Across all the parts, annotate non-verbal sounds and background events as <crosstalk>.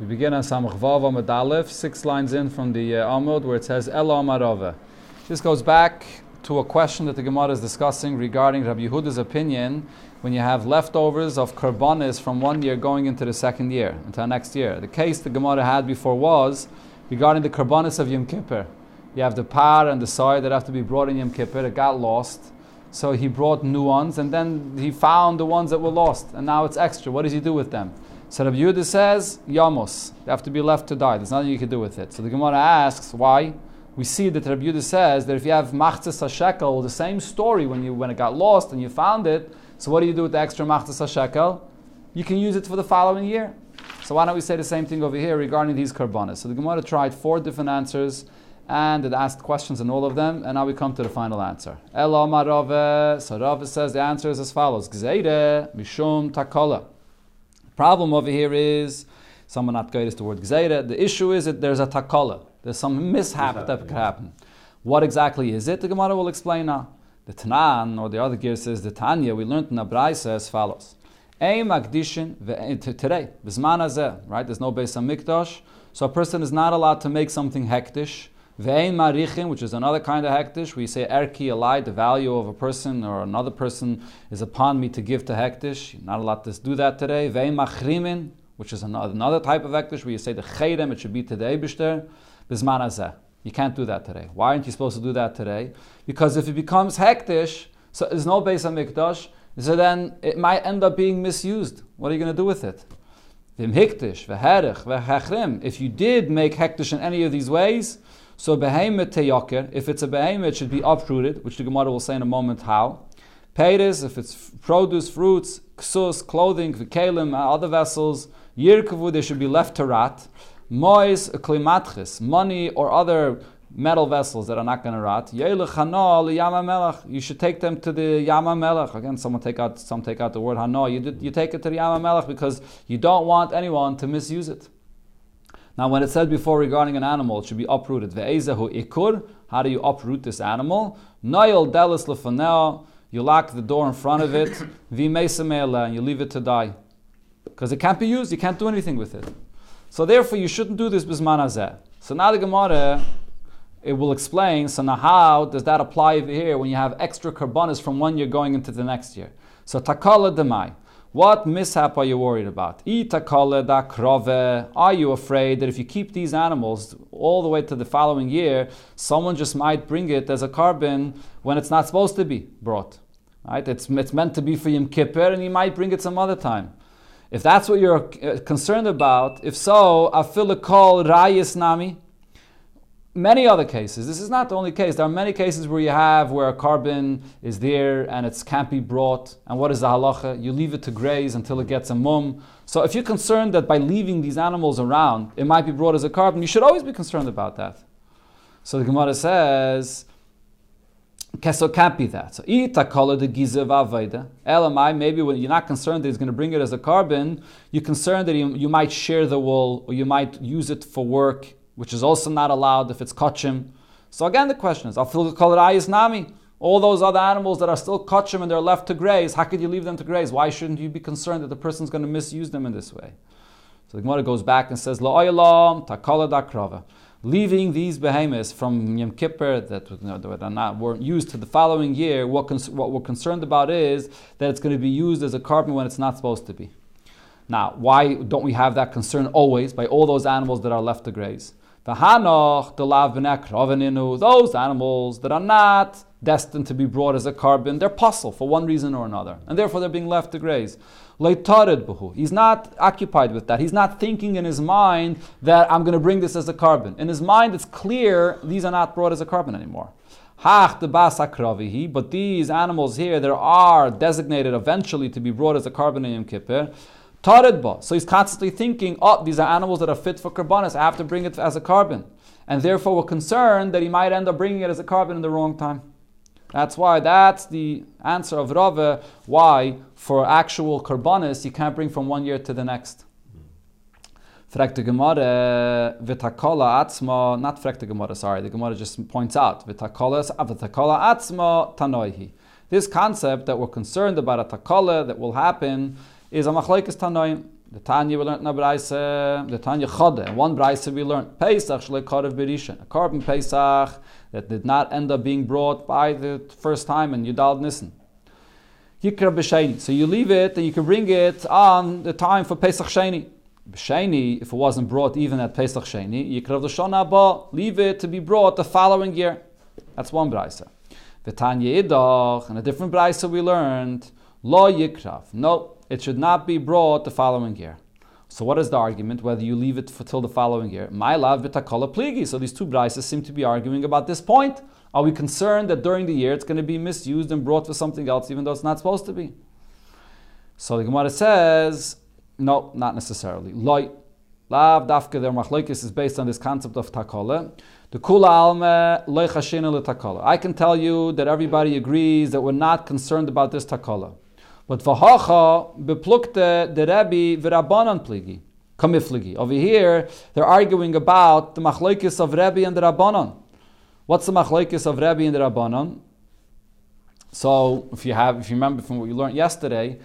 We begin on Samach Vav Amud Aleph, six lines in from the uh, Amud, where it says Ela Amarove. This goes back to a question that the Gemara is discussing regarding Rabbi Yehuda's opinion when you have leftovers of karbanis from one year going into the second year, into the next year. The case the Gemara had before was regarding the karbanis of Yom Kippur. You have the par and the soy that have to be brought in Yom Kippur. It got lost. So he brought new ones, and then he found the ones that were lost, and now it's extra. What does he do with them? So Rabbi Yehuda says, Yamos. They have to be left to die. There's nothing you can do with it. So the Gemara asks, why? we see that Rabbi Yehuda says that if you have machzas hashekel, the same story when you when it got lost and you found it, so what do you do with the extra machzas hashekel? You can use it for the following year. So why don't we say the same thing over here regarding these karbanas? So the Gemara tried four different answers and it asked questions in all of them, and now we come to the final answer. Elo marove. So Rava says the answer is as follows: Gzeire mishum takola. The problem over here is someone not guided the word gzeire. The issue is that there's a takola. There's some mishap that could happen. What exactly is it? The Gemara will explain now. The Tanan, or the other gear says the Tanya, we learned in the Braisa as follows. Ein makdishin eh, today, bisman right? There's no base on mikdash, so a person is not allowed to make something hektish. Ve'ein marichin, which is another kind of hektish, we say erki alai, the value of a person or another person is upon me to give to hektish. Not allowed to do that today. Ve'ein machrimin, which is another type of hektish, where you say the chedem, it should be today bishter. Bisman. You can't do that today. Why aren't you supposed to do that today? Because if it becomes hektish, so there's no base on mikdash, so then it might end up being misused. What are you going to do with it? If you did make hektish in any of these ways, so behemoth teyaker, if it's a behemoth, it should be uprooted, which the Gemara will say in a moment how. Peiris, if it's produce, fruits, ksus, clothing, vikalim, other vessels, yirkavu, they should be left to rot. Mois klimatchis, money or other metal vessels that are not going to rot. You should take them to the Yama Melech. Again, someone take out some take out the word hano. You, you take it to the Yama Melech because you don't want anyone to misuse it. Now, when it said before regarding an animal, it should be uprooted. Ve'ezehu ikur. How do you uproot this animal? Noyel delis lefaneo. You lock the door in front of it. <coughs> V'meisamela, and you leave it to die. Because it can't be used. You can't do anything with it. So therefore, you shouldn't do this bisman hazeh. So now the Gemara, it will explain. So now, how does that apply over here when you have extra karbanis from one year going into the next year? So takala demai. What mishap are you worried about? Itakoleda krove. Are you afraid that if you keep these animals all the way to the following year, someone just might bring it as a korban when it's not supposed to be brought? Right? It's, it's meant to be for Yom Kippur, and he might bring it some other time. If that's what you're uh, concerned about, if so, afilikol rayis nami. Many other cases. This is not the only case. There are many cases where you have where a korban is there and it can't be brought. And what is the halacha? You leave it to graze until it gets a mum. So if you're concerned that by leaving these animals around, it might be brought as a korban, you should always be concerned about that. So the Gemara says, so can't be that. So itakala the gizav avaida. Elamai, maybe when you're not concerned that he's going to bring it as a korban, you're concerned that you, you might share the wool or you might use it for work, which is also not allowed if it's kachim. So again, the question is, ayis nami. All those other animals that are still kachim and they're left to graze, how could you leave them to graze? Why shouldn't you be concerned that the person's going to misuse them in this way? So the Gemara goes back and says, La'oyalam takala dakrava leaving these behemoths from Yom Kippur that, you know, that are not, weren't used to the following year, what, cons- what we're concerned about is that it's going to be used as a korban when it's not supposed to be. Now, why don't we have that concern always by all those animals that are left to graze? Those animals that are not destined to be brought as a korban, they're puzzle for one reason or another, and therefore they're being left to graze. He's not occupied with that. He's not thinking in his mind that I'm going to bring this as a korban. In his mind, it's clear these are not brought as a korban anymore. Hach But these animals here, there are designated eventually to be brought as a korban in Yom Kippur. So he's constantly thinking, oh, these are animals that are fit for karbanis. I have to bring it as a korban. And therefore, we're concerned that he might end up bringing it as a korban in the wrong time. That's why that's the answer of Rava why for actual karbanis you can't bring from one year to the next. Fragt the Gemara, v'takola atzma, not fragt the Gemara, sorry, the Gemara just points out, v'takola atzma tanoihi. This concept that we're concerned about a takola that will happen is a machlekes tanoim. The Tanya we learned in a Braise, the Tanya Chode. One Braise we learned Pesach Shle Karev Berisha, a korban Pesach that did not end up being brought by the first time in Yudal Nissen. Yikra B'Sheni. So you leave it and you can bring it on the time for Pesach Sheni. B'Sheni, if it wasn't brought even at Pesach Sheni, Yikra L'Shon Abba, leave it to be brought the following year. That's one Braise. The Tanya Idach, and a different Braise we learned, Lo Yikrav. No, it should not be brought the following year. So what is the argument? Whether you leave it for till the following year. My love v'takola pligi. So these two brises seem to be arguing about this point. Are we concerned that during the year it's going to be misused and brought for something else, even though it's not supposed to be? So the Gemara says, no, not necessarily. Loi, lav dafka their machlokes is based on this concept of takola. The kula alme loy chashina takola. I can tell you that everybody agrees that we're not concerned about this takola. But v'hacha beplukte the Rebbe v'Rabbanan pligi. Kamifligi. Over here, they're arguing about the machlokes of Rebbe and the Rabbanan. What's the machlokes of Rebbe and the Rabbanan? So, if you have, if you remember from what you learned yesterday,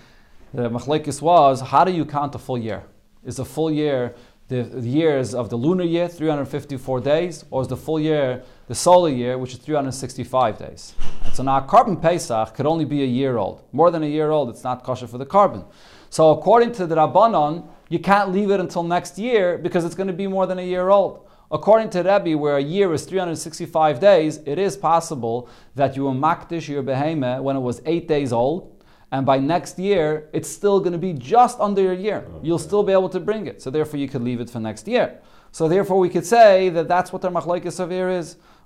the machlokes was how do you count a full year? Is a full year the, the years of the lunar year, 354 days, or is the full year the solar year, which is 365 days? So now a korban Pesach could only be a year old. More than a year old, it's not kosher for the korban. So according to the Rabbanon, you can't leave it until next year because it's going to be more than a year old. According to Rebbe, where a year is 365 days, it is possible that you will makdish your behemah when it was eight days old, and by next year, it's still going to be just under a year. You'll still be able to bring it. So therefore, you could leave it for next year. So therefore, we could say that that's what their machlokes of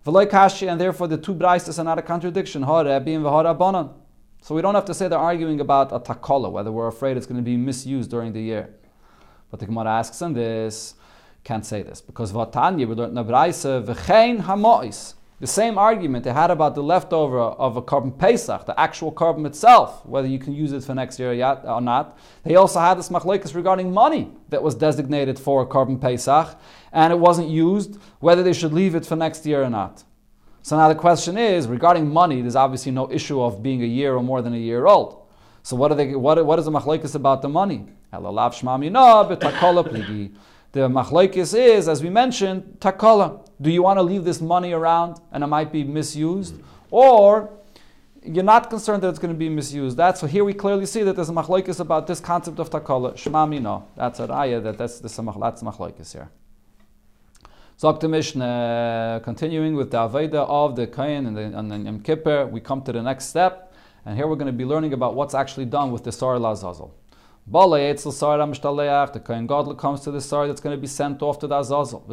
here is and therefore the two brises are not a contradiction. So we don't have to say they're arguing about a takola, whether we're afraid it's going to be misused during the year. But the Gemara asks on this, can't say this because Vatanya we learned in the v'chein hamois. The same argument they had about the leftover of a korban Pesach, the actual korban itself, whether you can use it for next year or not. They also had this machlekes regarding money that was designated for a korban Pesach, and it wasn't used, whether they should leave it for next year or not. So now the question is, regarding money, there's obviously no issue of being a year or more than a year old. So what are they? What, what is the machlekes about the money? The machlekes is, as we mentioned, takala. Do you want to leave this money around and it might be misused? Mm-hmm. Or you're not concerned that it's going to be misused. That's so here we clearly see that there's a machlekes about this concept of takala. Shmami no. That's a raya that that's the that's machlekes here. Zok the Mishnah, continuing with the Aveda of the Kain and the, and the Yom Kippur, we come to the next step, and here we're going to be learning about what's actually done with the Sar Lazazel. The Kohen Gadol comes to the star that's going to be sent off to the Azazel.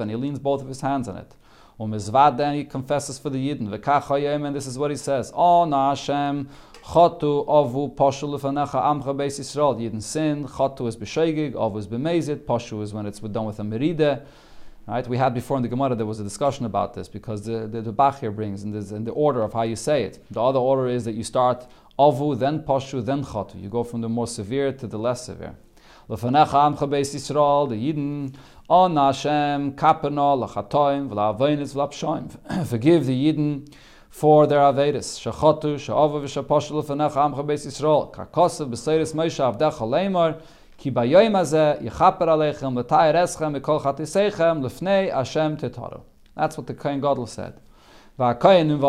And he leans both of his hands on it. Um, then he confesses for the Yidden. And this is what he says. Oh, na Hashem, Chotu avu poshu lefanecha amcha beis Yisrael. Yidden sin. Chotu is b'sheigig. Avu is b'mezit. Poshu is when it's done with a merida. Right? We had before in the Gemara there was a discussion about this because the, the, the Bach here brings in, this, in the order of how you say it. The other order is that you start Avu, then Pashu, then Chatu. You go from the more severe to the less severe. L'fanecha amcha beis Yisrael, the Yidden, on Hashem, kapena, lachatoim, v'la'avoinis, v'la'pshoim. <clears throat> Forgive the Yidden for their Avedis. Shachatu, sha'ava, v'shapashu l'fanecha amcha beis Yisrael. Karkosav, b'seiris Moshe, avdecha leimar, כי ביום הזה יכפר עליכם לתאר אסכם מכל חטיסיכם לפני השם תתארו. That's what the Kohen Gadol said. The Kainim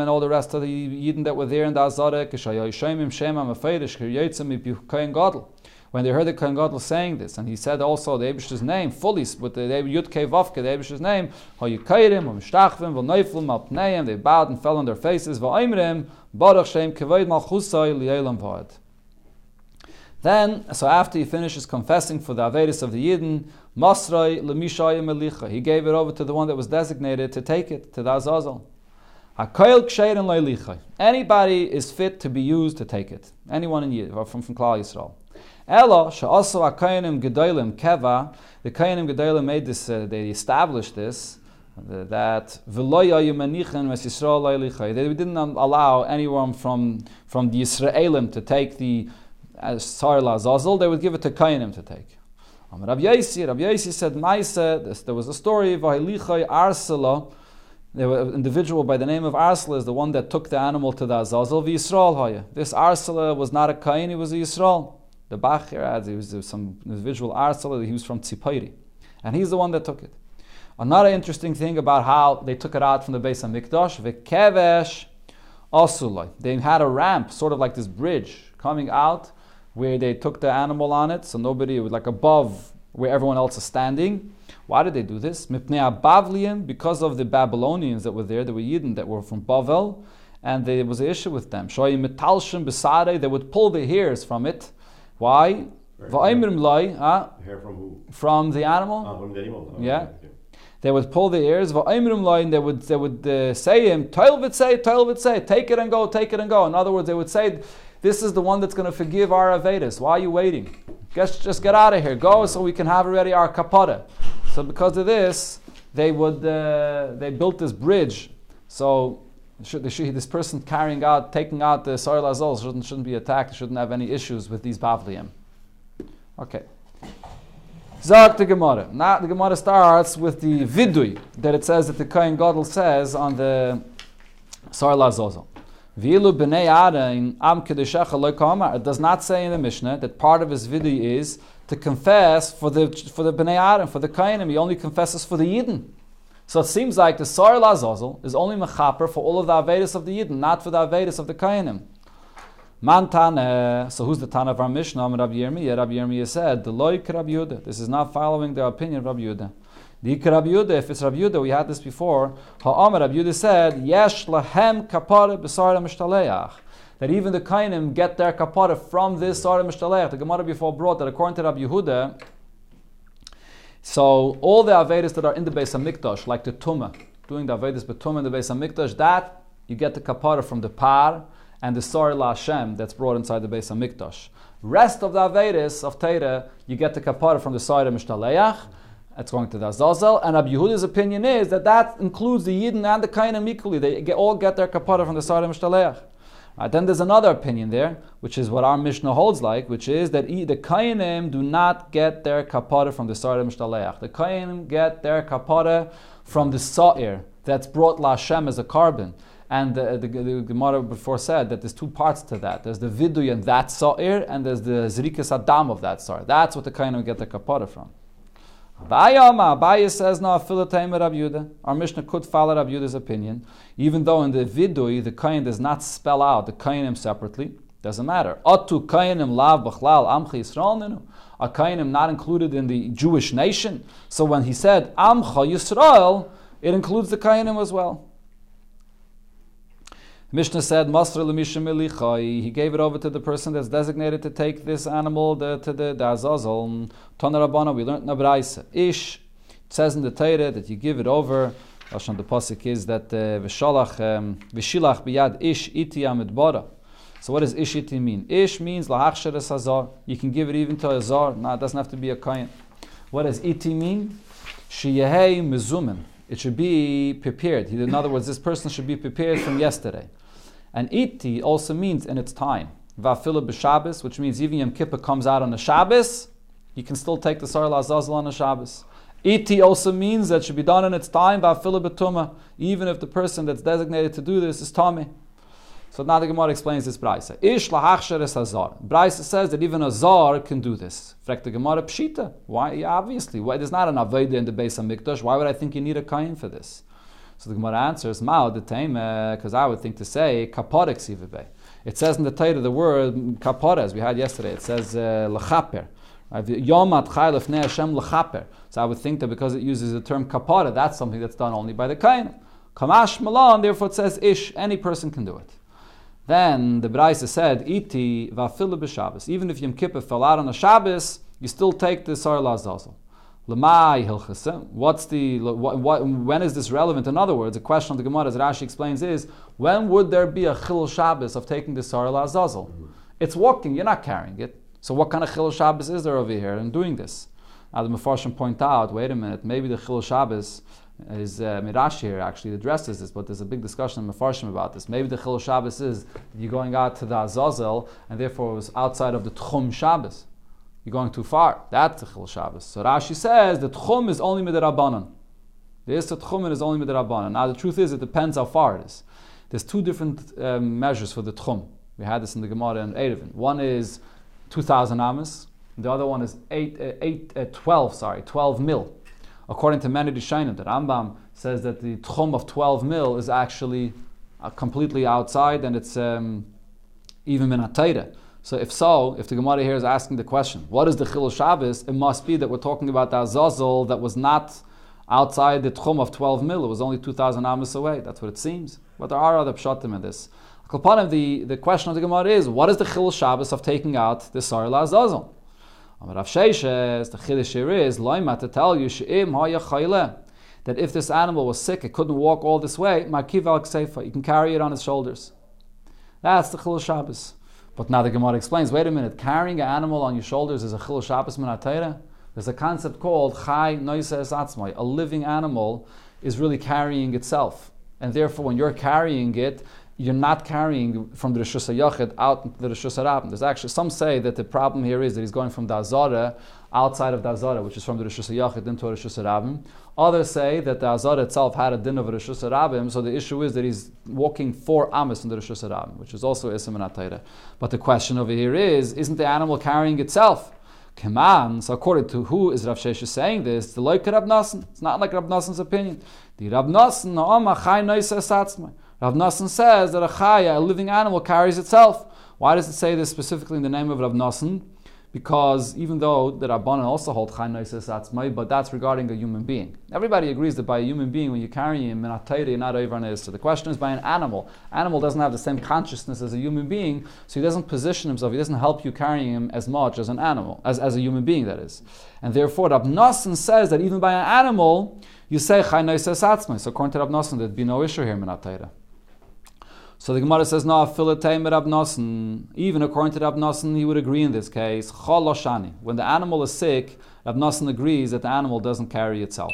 and all the rest of the Yidden that were there in the Azara, when they heard the Kohen Gadol saying this, and he said also the Abish's name fully, with the Yud Kei Vavke, the Abish's name, they bowed and fell on their faces, then, so after he finishes confessing for the Avedis of the Yidden, Masroi Lemishayim Elicha, he gave it over to the one that was designated to take it, to the Azazel. Anybody is fit to be used to take it. Anyone in Yid, from, from Klal Yisrael. Elo, she'aso keva, the kayanim gedolim made this, uh, they established this, that they didn't allow anyone from, from the Israelim to take the as Sar Lazazel, they would give it to Kainim to take. Rav Yaisi, Rav Yaisi said, Maisa, there was a story of Ahilichai Arsala, there was an individual by the name of Arsala is the one that took the animal to the Azazel. Yisrael haya. This Arsala was not a Kain, he was a Yisrael. The Bach here adds he was some individual Arsala, he was from Tzipayri. And he's the one that took it. Another interesting thing about how they took it out from the base of Mikdash, V'kevesh Asulai. They had a ramp, sort of like this bridge, coming out where they took the animal on it, so nobody was like above where everyone else is standing. Why did they do this? Because of the Babylonians that were there, that were Yidden that were from Bavel, and there was an issue with them. They would pull the hairs from it. Why? Hair from who? From the animal. Ah, from the animal. Oh, Yeah. okay, okay. They would pull the ears. And they would they would uh, say him, Toil say, Toil say, take it and go, take it and go. In other words, they would say, This is the one that's going to forgive our Avedis. Why are you waiting? Just, just get out of here. Go so we can have already our kapara. So because of this, they would uh, they built this bridge. So this person carrying out, taking out the soil azol shouldn't, shouldn't be attacked, shouldn't have any issues with these Bavliim. Okay. Zag the Gemara. Now the Gemara starts with the vidui that it says that the Kohen Gadol says on the Soil Azozel. Vilu b'nei Aaron am kedushecha. It does not say in the Mishnah that part of his vidui is to confess for the for the b'nei Aaron, for the kainim. He only confesses for the Yidden. So it seems like the Soil Azozel is only mechaper for all of the Avedis of the Yidden, not for the Avedis of the Kohenim. Man so who's the Tana of our Mishnah? Rabbi Yirmiyah. Rabbi Yirmiyah said, the loik Rabbi Yehuda. This is not following the opinion of Rabbi Yehuda. The Rabbi Yehuda, if it's Rabbi Yehuda, we had this before. Ha'amar Rabbi Yehuda said, Yesh lahem kapara b'sara mishtaleach. That even the Kainim get their kapara from this sara mishtaleach. The Gemara before brought that according to Rabbi Yehuda, so all the Avedis that are in the Beis HaMikdash, like the Tumah, doing the Avedis Betumah in the Beis HaMikdash, that you get the kapara from the par, and the Sar La that's brought inside the Beis Hamikdash. Rest of the Avedis of Teira, you get the kapara from the Sar Mishtaleach. That's going to the Azazel. And Rabbi Yehuda's opinion is that that includes the Yidden and the Kainim equally. They get, all get their kapara from the Sar Mishtaleach. Right, then there's another opinion there, which is what our Mishnah holds like, which is that the Kainim do not get their kapara from the Sar Mishtaleach. The Kainim get their kapara from the Sa'ir that's brought La Hashem as a korban. And the, the, the Gemara before said that there's two parts to that. There's the vidui and that sa'ir, and there's the zrikas adam of that sa'ir. That's what the of get the kapara from. Abayama, Abaya says no, Philatayim Rabbi Yehuda. Our Mishnah could follow Rabbi Yehuda's opinion, even though in the vidui the kain does not spell out the kainim separately. Doesn't matter. Atu kainim lav b'chlal amcha Yisrael ninu. Are kainim not included in the Jewish nation? So when he said amcha Yisrael, it includes the kainim as well. Mishnah said. He gave it over to the person that's designated to take this animal the, to the, the Azazel. Tana Rabbana, we learned Nabraisa. Ish, it says in the Torah that you give it over. Lashon the Pasuk is that Vishalach, um, Vishilach biyad ish iti amidbara. So what does ish iti mean? Ish means lahachsher hazar. You can give it even to a zar. No, it doesn't have to be a kain. What does iti mean? Shiyehei mizumin. It should be prepared. In other words, this person should be prepared from yesterday. And iti also means in its time. Vafila b'Shabbos, which means even Yom Kippur comes out on a Shabbos, you can still take the Sarah Azazel on a Shabbos. Iti also means that should be done in its time, Vafila b'Tuma, even if the person that's designated to do this is Tommy. So now the Gemara explains this Braisa. Ish lahachsher es hazar. Braisa says that even a zar can do this. Frek the Gemara pshita. Why? Obviously. Why? There's not an aveda in the base of Mikdash. Why would I think you need a kain for this? So the Gemara answers, Mao the because I would think to say kaporik sivibe. It says in the title of the word kapora as we had yesterday. It says uh, lechaper. Yomat chaylef ne Hashem lechaper. So I would think that because it uses the term kapora, that's something that's done only by the kain. Kamash malan. Therefore it says ish. Any person can do it. Then the Braisa said, Iti vafilu b'Shabbos. Even if Yom Kippur fell out on a Shabbos, you still take the Sar Lazazel. Lamai hilchasa. What's the what, what, when is this relevant? In other words, the question of the Gemara, as Rashi explains, is when would there be a chil Shabbos of taking the Sar Lazazel? It's walking. You're not carrying it. So what kind of chil Shabbos is there over here in doing this? Now the Mefarshim point out, wait a minute, maybe the chil Shabbos is uh, Mirashi here actually addresses this, but there's a big discussion in Mefarshim about this. Maybe the Chil Shabbos is you're going out to the Azazel, and therefore it was outside of the Tchum Shabbos. You're going too far. That's the Chil Shabbos. So Rashi says the Tchum is only Midrabanan. The Isser Tchumen is only Midrabanan. Now, the truth is, it depends how far it is. There's two different um, measures for the Tchum. We had this in the Gemara and Erevin. One is 2,000 amas. The other one is eight, uh, eight, uh, 12, sorry, 12 mil. According to many Rishonim, the Rambam says that the Tchum of 12 mil is actually uh, completely outside and it's um, even Minatayra. So if so, if the Gemara here is asking the question, what is the Chilul Shabbos? It must be that we're talking about the Azazel that was not outside the Tchum of 12 mil. It was only 2,000 amas away. That's what it seems. But there are other pshatim in this. The, the question of the Gemara is, what is the Chilul Shabbos of taking out the Sar Azazel? Rav Sheishes, the Chiddush here is, Loima to tell you, She'im ha'ya that if this animal was sick, it couldn't walk all this way, Markiv al you can carry it on his shoulders. That's the Chilul Shabbos. But now the Gemara explains, wait a minute, carrying an animal on your shoulders is a Chilul Shabbos Minatayra? There's a concept called Chai Noises Atzmai. A living animal is really carrying itself. And therefore, when you're carrying it, you're not carrying from the Rishus HaYachid out into the Rishus HaRabim. There's actually, some say that the problem here is that he's going from Dazara outside of Dazara, which is from the Rishus HaYachid into the Rishus HaRabim. Others say that the Azara itself had a din of Rishus HaRabim, so the issue is that he's walking four Amis in the Rishus HaRabim, which is also Isam and But the question over here is, isn't the animal carrying itself? So according to who is Rav Shesha saying this, the Loika Rav Nassan. It's not like Rav Nassan's opinion. The Rav Nassan. Rav says that a chaya, a living animal, carries itself. Why does it say this specifically in the name of Rav Nassan? Because even though the Rabbanan also hold Chai Noises Atzmai, but that's regarding a human being. Everybody agrees that by a human being, when you carry him you're not over So the question is by an animal. Animal doesn't have the same consciousness as a human being, so he doesn't position himself, he doesn't help you carrying him as much as an animal, as, as a human being, that is. And therefore, Nassan says that even by an animal, you say Chai Noises Atzmai. So according to Nassan, there'd be no issue here in Atayra. So the Gemara says, no. Even according to Rab he would agree in this case. When the animal is sick, Rab agrees that the animal doesn't carry itself.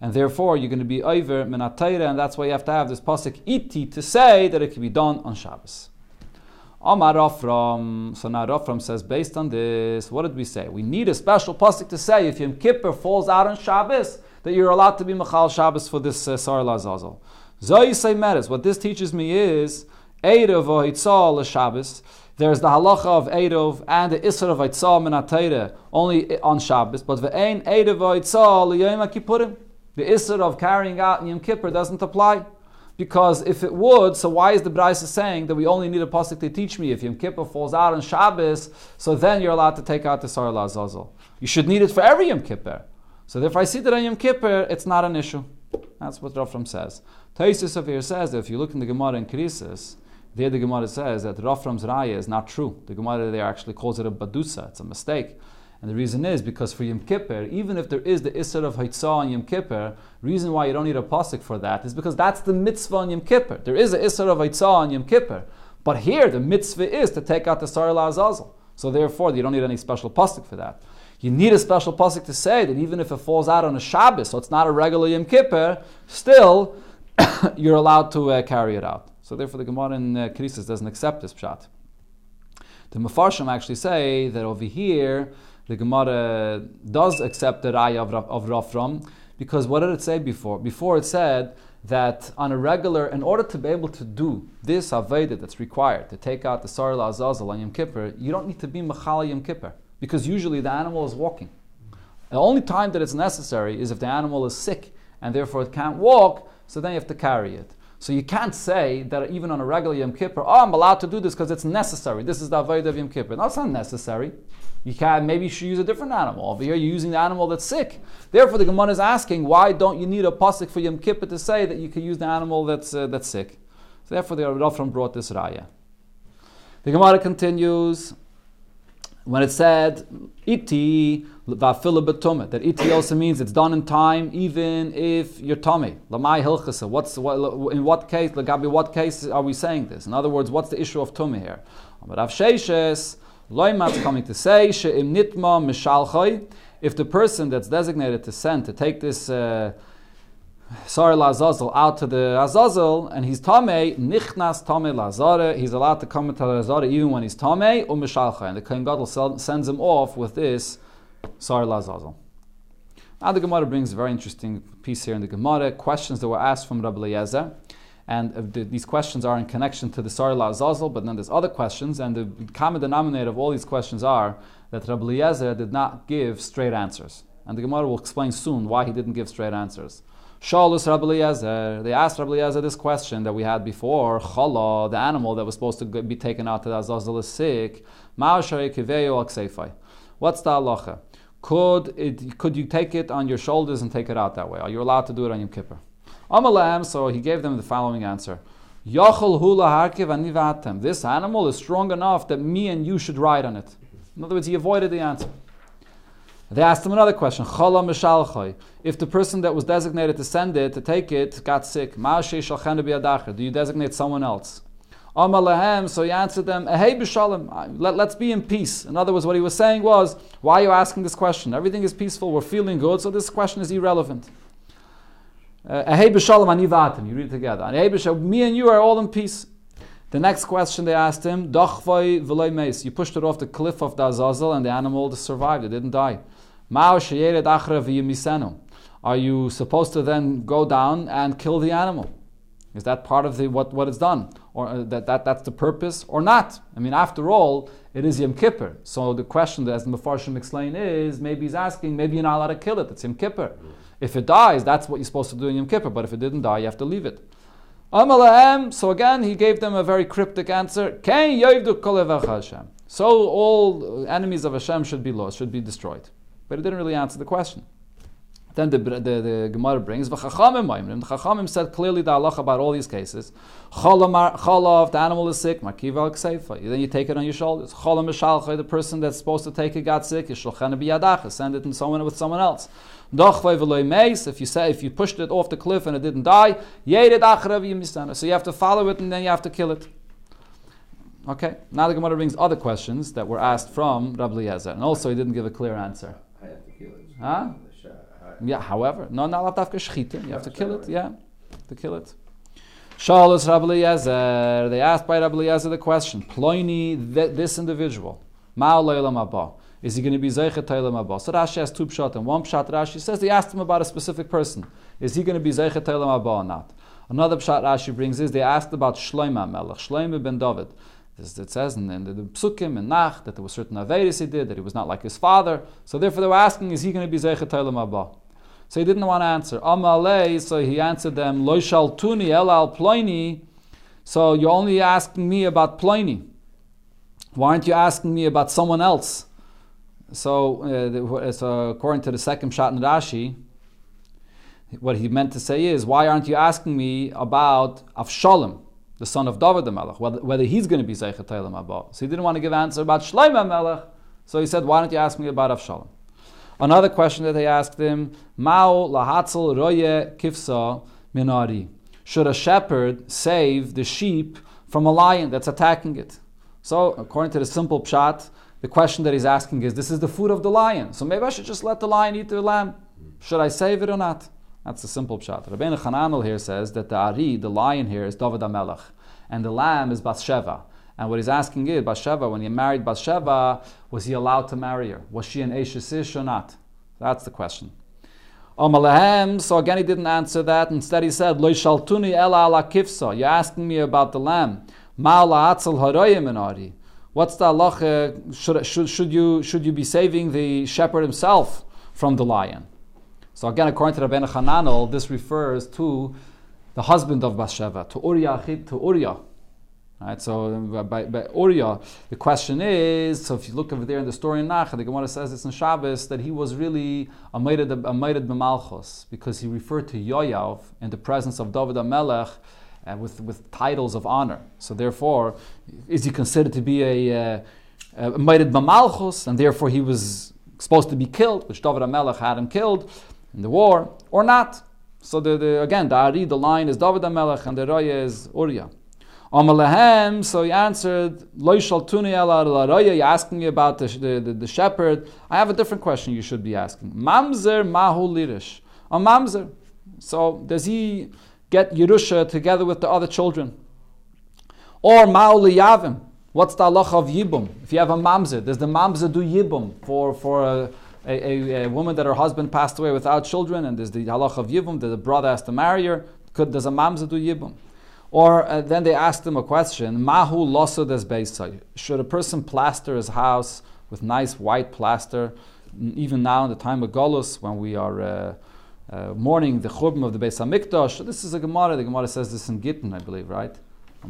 And therefore, you're going to be over minatayra, and that's why you have to have this pasuk iti to say that it can be done on Shabbos. Amar Rafram. So now Rafram says, based on this, what did we say? We need a special pasuk to say if Yom Kippur falls out on Shabbos, that you're allowed to be Machal Shabbos for this uh, Sar Lazazel. Zoyisei matters. What this teaches me is Eidov or Shabbos. There's the halacha of Eidov and the Isra of Eitzah Minatayre only on Shabbos, but the Ein Eidov Eitzah L'Yom. The Isra of carrying out Yom Kippur doesn't apply. Because if it would, so why is the Braisa saying that we only need a pasuk to teach me if Yom Kippur falls out on Shabbos, so then you're allowed to take out the Sar Lazazel. You should need it for every Yom Kippur. So if I see that on Yom Kippur, it's not an issue. That's what Rafram says. Taisus of here says that if you look in the Gemara in Krisis, there the Gemara says that Rafram's raya is not true. The Gemara there actually calls it a badusa. It's a mistake. And the reason is because for Yom Kippur, even if there is the Isser of Haitzah on Yom Kippur, reason why you don't need a pasuk for that is because that's the mitzvah on Yom Kippur. There is a Isser of Haitzah on Yom Kippur. But here, the mitzvah is to take out the Sarah Azazel. So therefore, you don't need any special pasuk for that. You need a special pasuk to say that even if it falls out on a Shabbos, so it's not a regular Yom Kippur, still <coughs> you're allowed to uh, carry it out. So therefore, the Gemara in uh, doesn't accept this pshat. The Mefarshim actually say that over here the Gemara does accept the raya of, of Rafram because what did it say before? Before it said that on a regular, in order to be able to do this Aveda that's required to take out the Saril Azazel on Yom Kippur, you don't need to be Mechala Yom Kippur because usually the animal is walking. The only time that it's necessary is if the animal is sick and therefore it can't walk, so then you have to carry it. So you can't say that even on a regular Yom Kippur, oh, I'm allowed to do this because it's necessary. This is the Avodah of Yom Kippur. No, it's not necessary. You can maybe you should use a different animal. Over here, you're using the animal that's sick. Therefore, the Gemara is asking, why don't you need a pasuk for Yom Kippur to say that you can use the animal that's uh, that's sick? So therefore, the Rav brought this raya. The Gemara continues when it said iti va'afila that iti also means it's done in time, even if you're tummy. Lamai hilchasa. What's what, in what case? Lagabi, what case are we saying this? In other words, what's the issue of tummy here? But Rav Sheishes loimat's coming to say she'im nitma mishalchay. If the person that's designated to send to take this. Uh, Sar Lazazel out to the Azazel, and he's Tameh, Nichnas Tameh Lazare, he's allowed to come into the Lazare even when he's Tameh, or Mishalcha, and the Kohen Gadol sends him off with this Sar Lazazel. Now the Gemara brings a very interesting piece here in the Gemara, questions that were asked from Rabbi Eliezer. And uh, these questions are in connection to the Sarla Azazel, but then there's other questions, and the common denominator of all these questions are that Rabbi Eliezer did not give straight answers. And the Gemara will explain soon why he didn't give straight answers. Shalus Rabbi Eliezer, they asked Rabbi Eliezer this question that we had before, Chala, the animal that was supposed to be taken out to the Azazel is sick, What's the halacha? Could, it, could you take it on your shoulders and take it out that way? Are you allowed to do it on Yom Kippur? Amalam, so he gave them the following answer. hula harkiv anivatem. This animal is strong enough that me and you should ride on it. In other words, he avoided the answer. They asked him another question. If the person that was designated to send it, to take it, got sick, do you designate someone else? So he answered them, eh, Hey b'shalom, let, let's be in peace. In other words, what he was saying was, Why are you asking this question? Everything is peaceful, we're feeling good, so this question is irrelevant. Uh, eh, hey b'shalom anivatim, you read it together. Eh, me and you are all in peace. The next question they asked him. You pushed it off the cliff of the Azazel and the animal survived, it didn't die. Are you supposed to then go down and kill the animal? Is that part of the, what, what is done? Or uh, that, that that's the purpose or not? I mean, after all, it is Yom Kippur. So the question that as the Mefarshim explain is, maybe he's asking, maybe you're not allowed to kill it. It's Yom Kippur. If it dies, that's what you're supposed to do in Yom Kippur. But if it didn't die, you have to leave it. So again, he gave them a very cryptic answer. So all enemies of Hashem should be lost, should be destroyed. But it didn't really answer the question. Then the, the, the Gemara brings, the Chachamim said clearly the halacha about all these cases. Chalav, the animal is sick, Makiva Kseifa. Then you take it on your shoulders. Mishalcha, the person that's supposed to take it got sick, Yishlachana Biyadacha, send it in someone with someone else. If you say if you pushed it off the cliff and it didn't die, so you have to follow it and then you have to kill it. Okay. Now the Gemara brings other questions that were asked from Rabbi Eliezer, and also he didn't give a clear answer. I have to kill it. Huh? Yeah, however, no, not lavdafka shchita. You have to kill it. Yeah, to kill it. Shalos Rabbi Eliezer. They asked by Rabbi Eliezer the question: Ploini, this individual, Ma'alaylam Abba. Is he going to be Zeichet Teilam Abba? So Rashi has two pshat, and one pshat Rashi says they asked him about a specific person. Is he going to be Zeichet Teilam Abba or not? Another pshat Rashi brings is they asked about Shloima Melech, Shloima ben David. This, it says in, in the, the Psukim and Nach that there were certain Averis he did, that he was not like his father. So therefore they were asking, is he going to be Zeichet Teilam Abba? So he didn't want to answer. Amalei, so he answered them, Lo tuni el al ploini. So you're only asking me about ploini. Why aren't you asking me about someone else? So, uh, so according to the second shot in Rashi, what he meant to say is, why aren't you asking me about Avshalom, the son of David the Melech, whether, whether he's going to be Zeichet Abba? So he didn't want to give answer about Shlomo Melech. So he said, why don't you ask me about Avshalom? Another question that they asked him, Mao lahatzel roye kifsa minari. Should a shepherd save the sheep from a lion that's attacking it? So, according to the simple pshat, the question that he's asking is, this is the food of the lion. So maybe I should just let the lion eat the lamb. Should I save it or not? That's the simple pshat. Rabbeinu Chananel here says that the Ari, the lion here, is David HaMelech, and the lamb is Bathsheba. And what he's asking is, Bathsheba, when he married Bathsheba, was he allowed to marry her? Was she an Eishesish or not? That's the question. Omalahem, so again he didn't answer that. Instead he said, Lo shaltuni ela ala kifsa. You're asking me about the lamb. Ma'ala atzel haroyim What's the halacha? Should, should, should, you, should you be saving the shepherd himself from the lion? So again, according to Rabbeinu Hananel, this refers to the husband of Bathsheba, to Uriah, to Uriah. Right, so by, by Uriah, the question is, so if you look over there in the story in Nach, the Gemara says it's in Shabbos, that he was really a Meirid B'malchus, because he referred to Yoav in the presence of David HaMelech uh, with, with titles of honor. So therefore, is he considered to be a, uh, a B'malchus, and therefore he was supposed to be killed, which David HaMelech had him killed in the war, or not? So the, the, again, the Ari, the line is David HaMelech, and the Raya is Uriah. Amalehem, so he answered, You're asking me about the, the, the, shepherd. I have a different question you should be asking. Mamzer mahu lirish. A mamzer. So does he get Yerusha together with the other children? Or ma'u liyavim. What's the halacha of yibum? If you have a mamzer, does the mamzer do yibum for, for, uh, a, a, a, woman that her husband passed away without children, and there's the halach of yibum that the brother has to marry her. Could does a mamza do yibum? Or uh, then they asked him a question: Mahu des beisai? Should a person plaster his house with nice white plaster? Even now, in the time of Golus, when we are uh, uh, mourning the churban of the Beis Hamikdash, this is a Gemara. The Gemara says this in Gittin, I believe, right?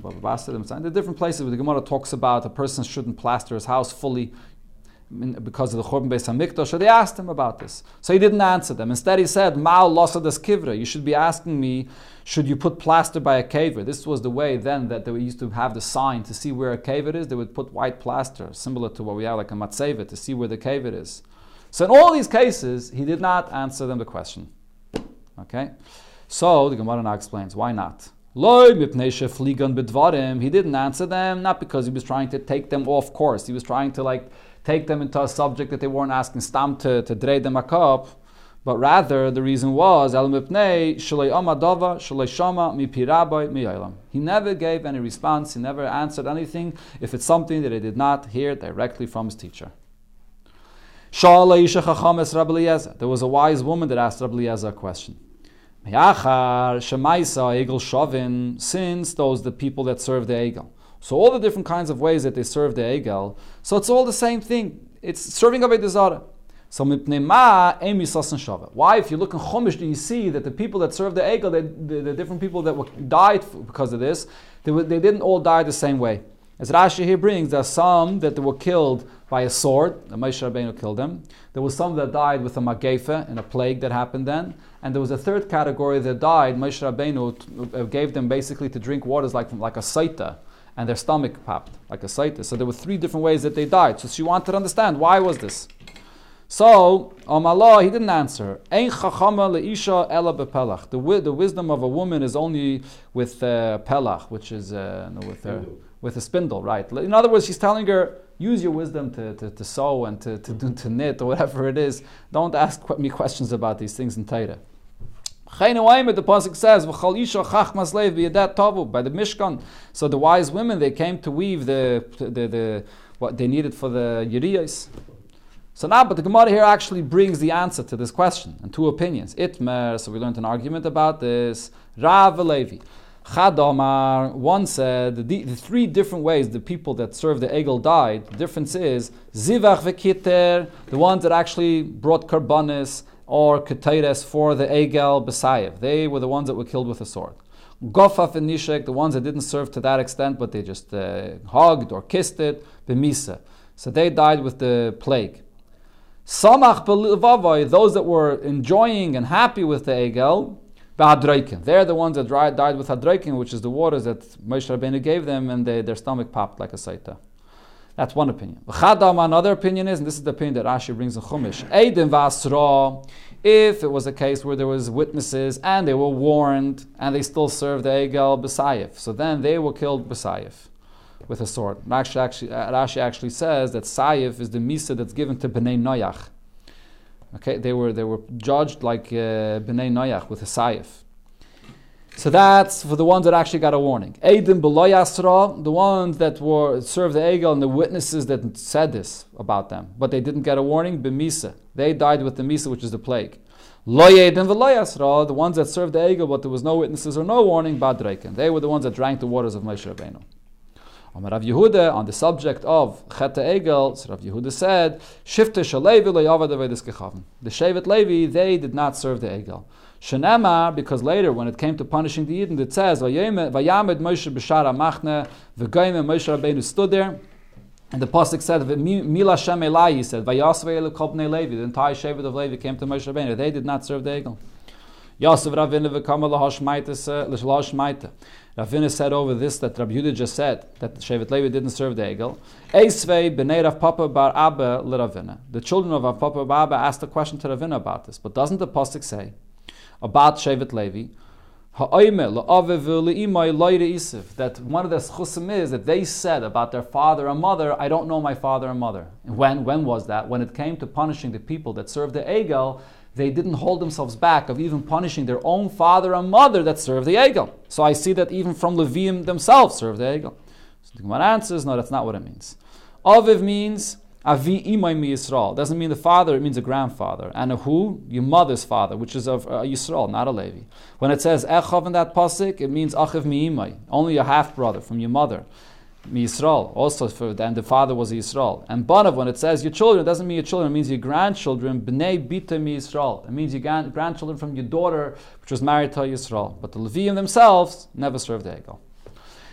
The different places where the Gemara talks about a person shouldn't plaster his house fully because of the Churban Beis Hamikdash. So they asked him about this. So he didn't answer them. Instead, he said, "Mal losadas kivra." You should be asking me, should you put plaster by a caver? This was the way then that they used to have the sign to see where a caver is. They would put white plaster, similar to what we have like a matzeva, to see where the caver is. So in all these cases, he did not answer them the question. Okay, so the Gemara now explains why not. He didn't answer them, not because he was trying to take them off course. He was trying to like take them into a subject that they weren't asking stam to, to dray them a cup. But rather, the reason was He never gave any response. He never answered anything if it's something that he did not hear directly from his teacher. There was a wise woman that asked Rabbi Eliezer a question. Since those the people that serve the Egel. So all the different kinds of ways that they serve the Egel, so it's all the same thing. It's serving of a Zara. So Why, if you look in Chumash, do you see that the people that serve the Egel, the, the, different people that were, died because of this, they, were, they didn't all die the same way. As Rashi here brings, there are some that were killed by a sword. The Moshe Rabbeinu killed them. There was some that died with a magefa and a plague that happened then. And there was a third category that died. Moshe Rabbeinu uh, gave them basically to drink waters like, like a saita, and their stomach popped like a saita. So there were three different ways that they died. So she wanted to understand why was this. So, Om Allah, he didn't answer. Ein chachama leisha ela bepelach. The, the wisdom of a woman is only with uh, pelach, which is uh, no, with, uh, with a spindle, right? In other words, she's telling her, use your wisdom to, to, to sew and to, to, to knit or whatever it is. Don't ask me questions about these things in Torah. The pasuk says, by the Mishkan. So the wise women they came to weave the, the, the what they needed for the yiriyas. So now, but the Gemara here actually brings the answer to this question and two opinions. Itmer, so we learned an argument about this. Rav Levi. Chadomar, one said the, the, three different ways the people that served the Egel died. The difference is Zivach v'kiter, the ones that actually brought karbanis or ketayres for the Egel Besayev. They were the ones that were killed with a sword. Gofaf and Nishek, the ones that didn't serve to that extent, but they just uh, hugged or kissed it, b'misa. So they died with the plague. Samach b'livavai, those that were enjoying and happy with the Egel, b'hadreikin. They're the ones that died with hadreikin, which is the waters that Moshe Rabbeinu gave them, and they, their stomach popped like a saita. That's one opinion. Chadam, another opinion is, and this is the opinion that Rashi brings in Chumash, Eidim v'asra, if it was a case where there was witnesses and they were warned and they still served the Egel b'sayif, so then they were killed b'sayif with a sword. Rashi actually, uh, Rashi actually says that Sayif is the Misa that's given to Bnei Noyach. Okay, they were, they were judged like uh, Bnei Noyach with a Sayif. So that's for the ones that actually got a warning. Eidim Beloyasra, the ones that were served the Egel and the witnesses that said this about them, but they didn't get a warning, B'misa. They died with the Misa, which is the plague. Loyedim Veloyasra, the ones that served the Egel, but there was no witnesses or no warning, Badreiken. They were the ones that drank the waters of Moshe Rabbeinu. Rav Yehuda on the subject of Chet Egel, so Rav Yehuda said, Shifte Shalevi lo The Shevet Levi, they did not serve the Egel. Shenema, because later when it came to punishing the Eden, it says, Vayamed Moshe b'shara machne, v'goyim Moshe Rabbeinu stood there, and the pasuk said, "Mila Shem Elai," he said, "Vayasvei el Kopnei Levi." The entire shevet of Levi came to Moshe Rabbeinu. They did not serve the Egel. Yosef Ravina v'kama lahashmaita. Ravina said over this that Rabbi Yehuda just said that Shevet Levi didn't serve the Egel. Eisvei b'nei Rav Papa bar Abba Ravina. The children of Rav Papa bar Abba asked a question to Ravina about this. But doesn't the pasuk say about Shevet Levi? That one of the schusim is that they said about their father and mother, I don't know my father and mother. When, when was that? When it came to punishing the people that served the Egel, they didn't hold themselves back of even punishing their own father and mother that served the Egel. So I see that even from Levium themselves serve the Egel. So the Gemara answers, no, that's not what it means. Aviv means Avi imay mi Yisrael. Doesn't mean the father, it means a grandfather. And a who? Your mother's father, which is of uh, Yisrael, not a Levi. When it says Echav in that pasuk, it means Achiv mi imay, only a half brother from your mother. Mi Yisrael, also for and the father was Yisrael. And Banav, when it says your children, it doesn't mean your children, it means your grandchildren. Bnei bita mi Yisrael. It means your grandchildren from your daughter, which was married to Yisrael. But the Levium themselves never served the Egel.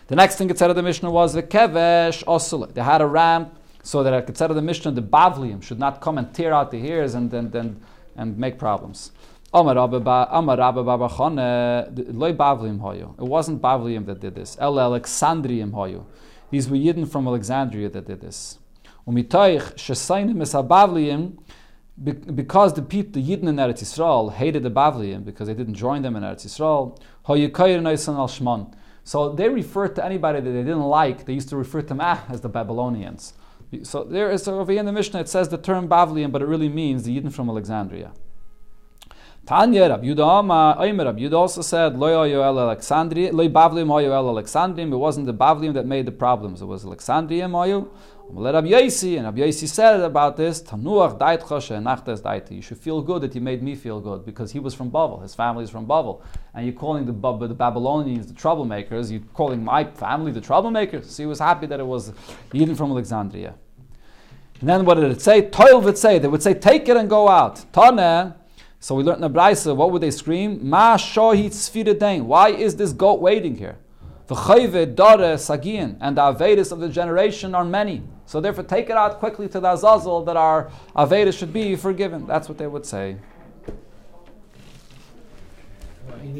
The next thing it said of the Mishnah was the Kevesh Osula. They had a ram so that of the Mishnah, the Bavlium should not come and tear out the ears and, and, and, and make problems. It wasn't Bavlium that did this. El Alexandrium hoyu. These were Yidden from Alexandria that did this. Because the people, the Yidden in Eretz Yisrael hated the Bavlium because they didn't join them in Eretz Yisrael. So they referred to anybody that they didn't like, they used to refer to them ah, as the Babylonians. So there is over here in the Mishnah it says the term Bavlian, but it really means the Yidden from Alexandria. Tanya Rab Yudah also said Lo El Alexandria Lo Bavlium Oyo El Alexandrium. It wasn't the Bavlium that made the problems. It was Alexandrium Oyo. Let Rab Yosi and Rab Yosi said about this Tanuach Dait Choshe Nachtes Daiti. You should feel good that you made me feel good because he was from Bavel. His family is from Bavel, and you're calling the, the Babylonians the troublemakers. You're calling my family the troublemakers. So he was happy that it was Yidden from Alexandria. And then what did it say? Toil would say. They would say, take it and go out. Tane. So we learned in the Braisa, what would they scream? Ma sfiradein. Why is this goat waiting here? V'chayve dare sagian. And the Avedis of the generation are many. So therefore take it out quickly to the Azazel that our Avedis should be forgiven. That's what they would say.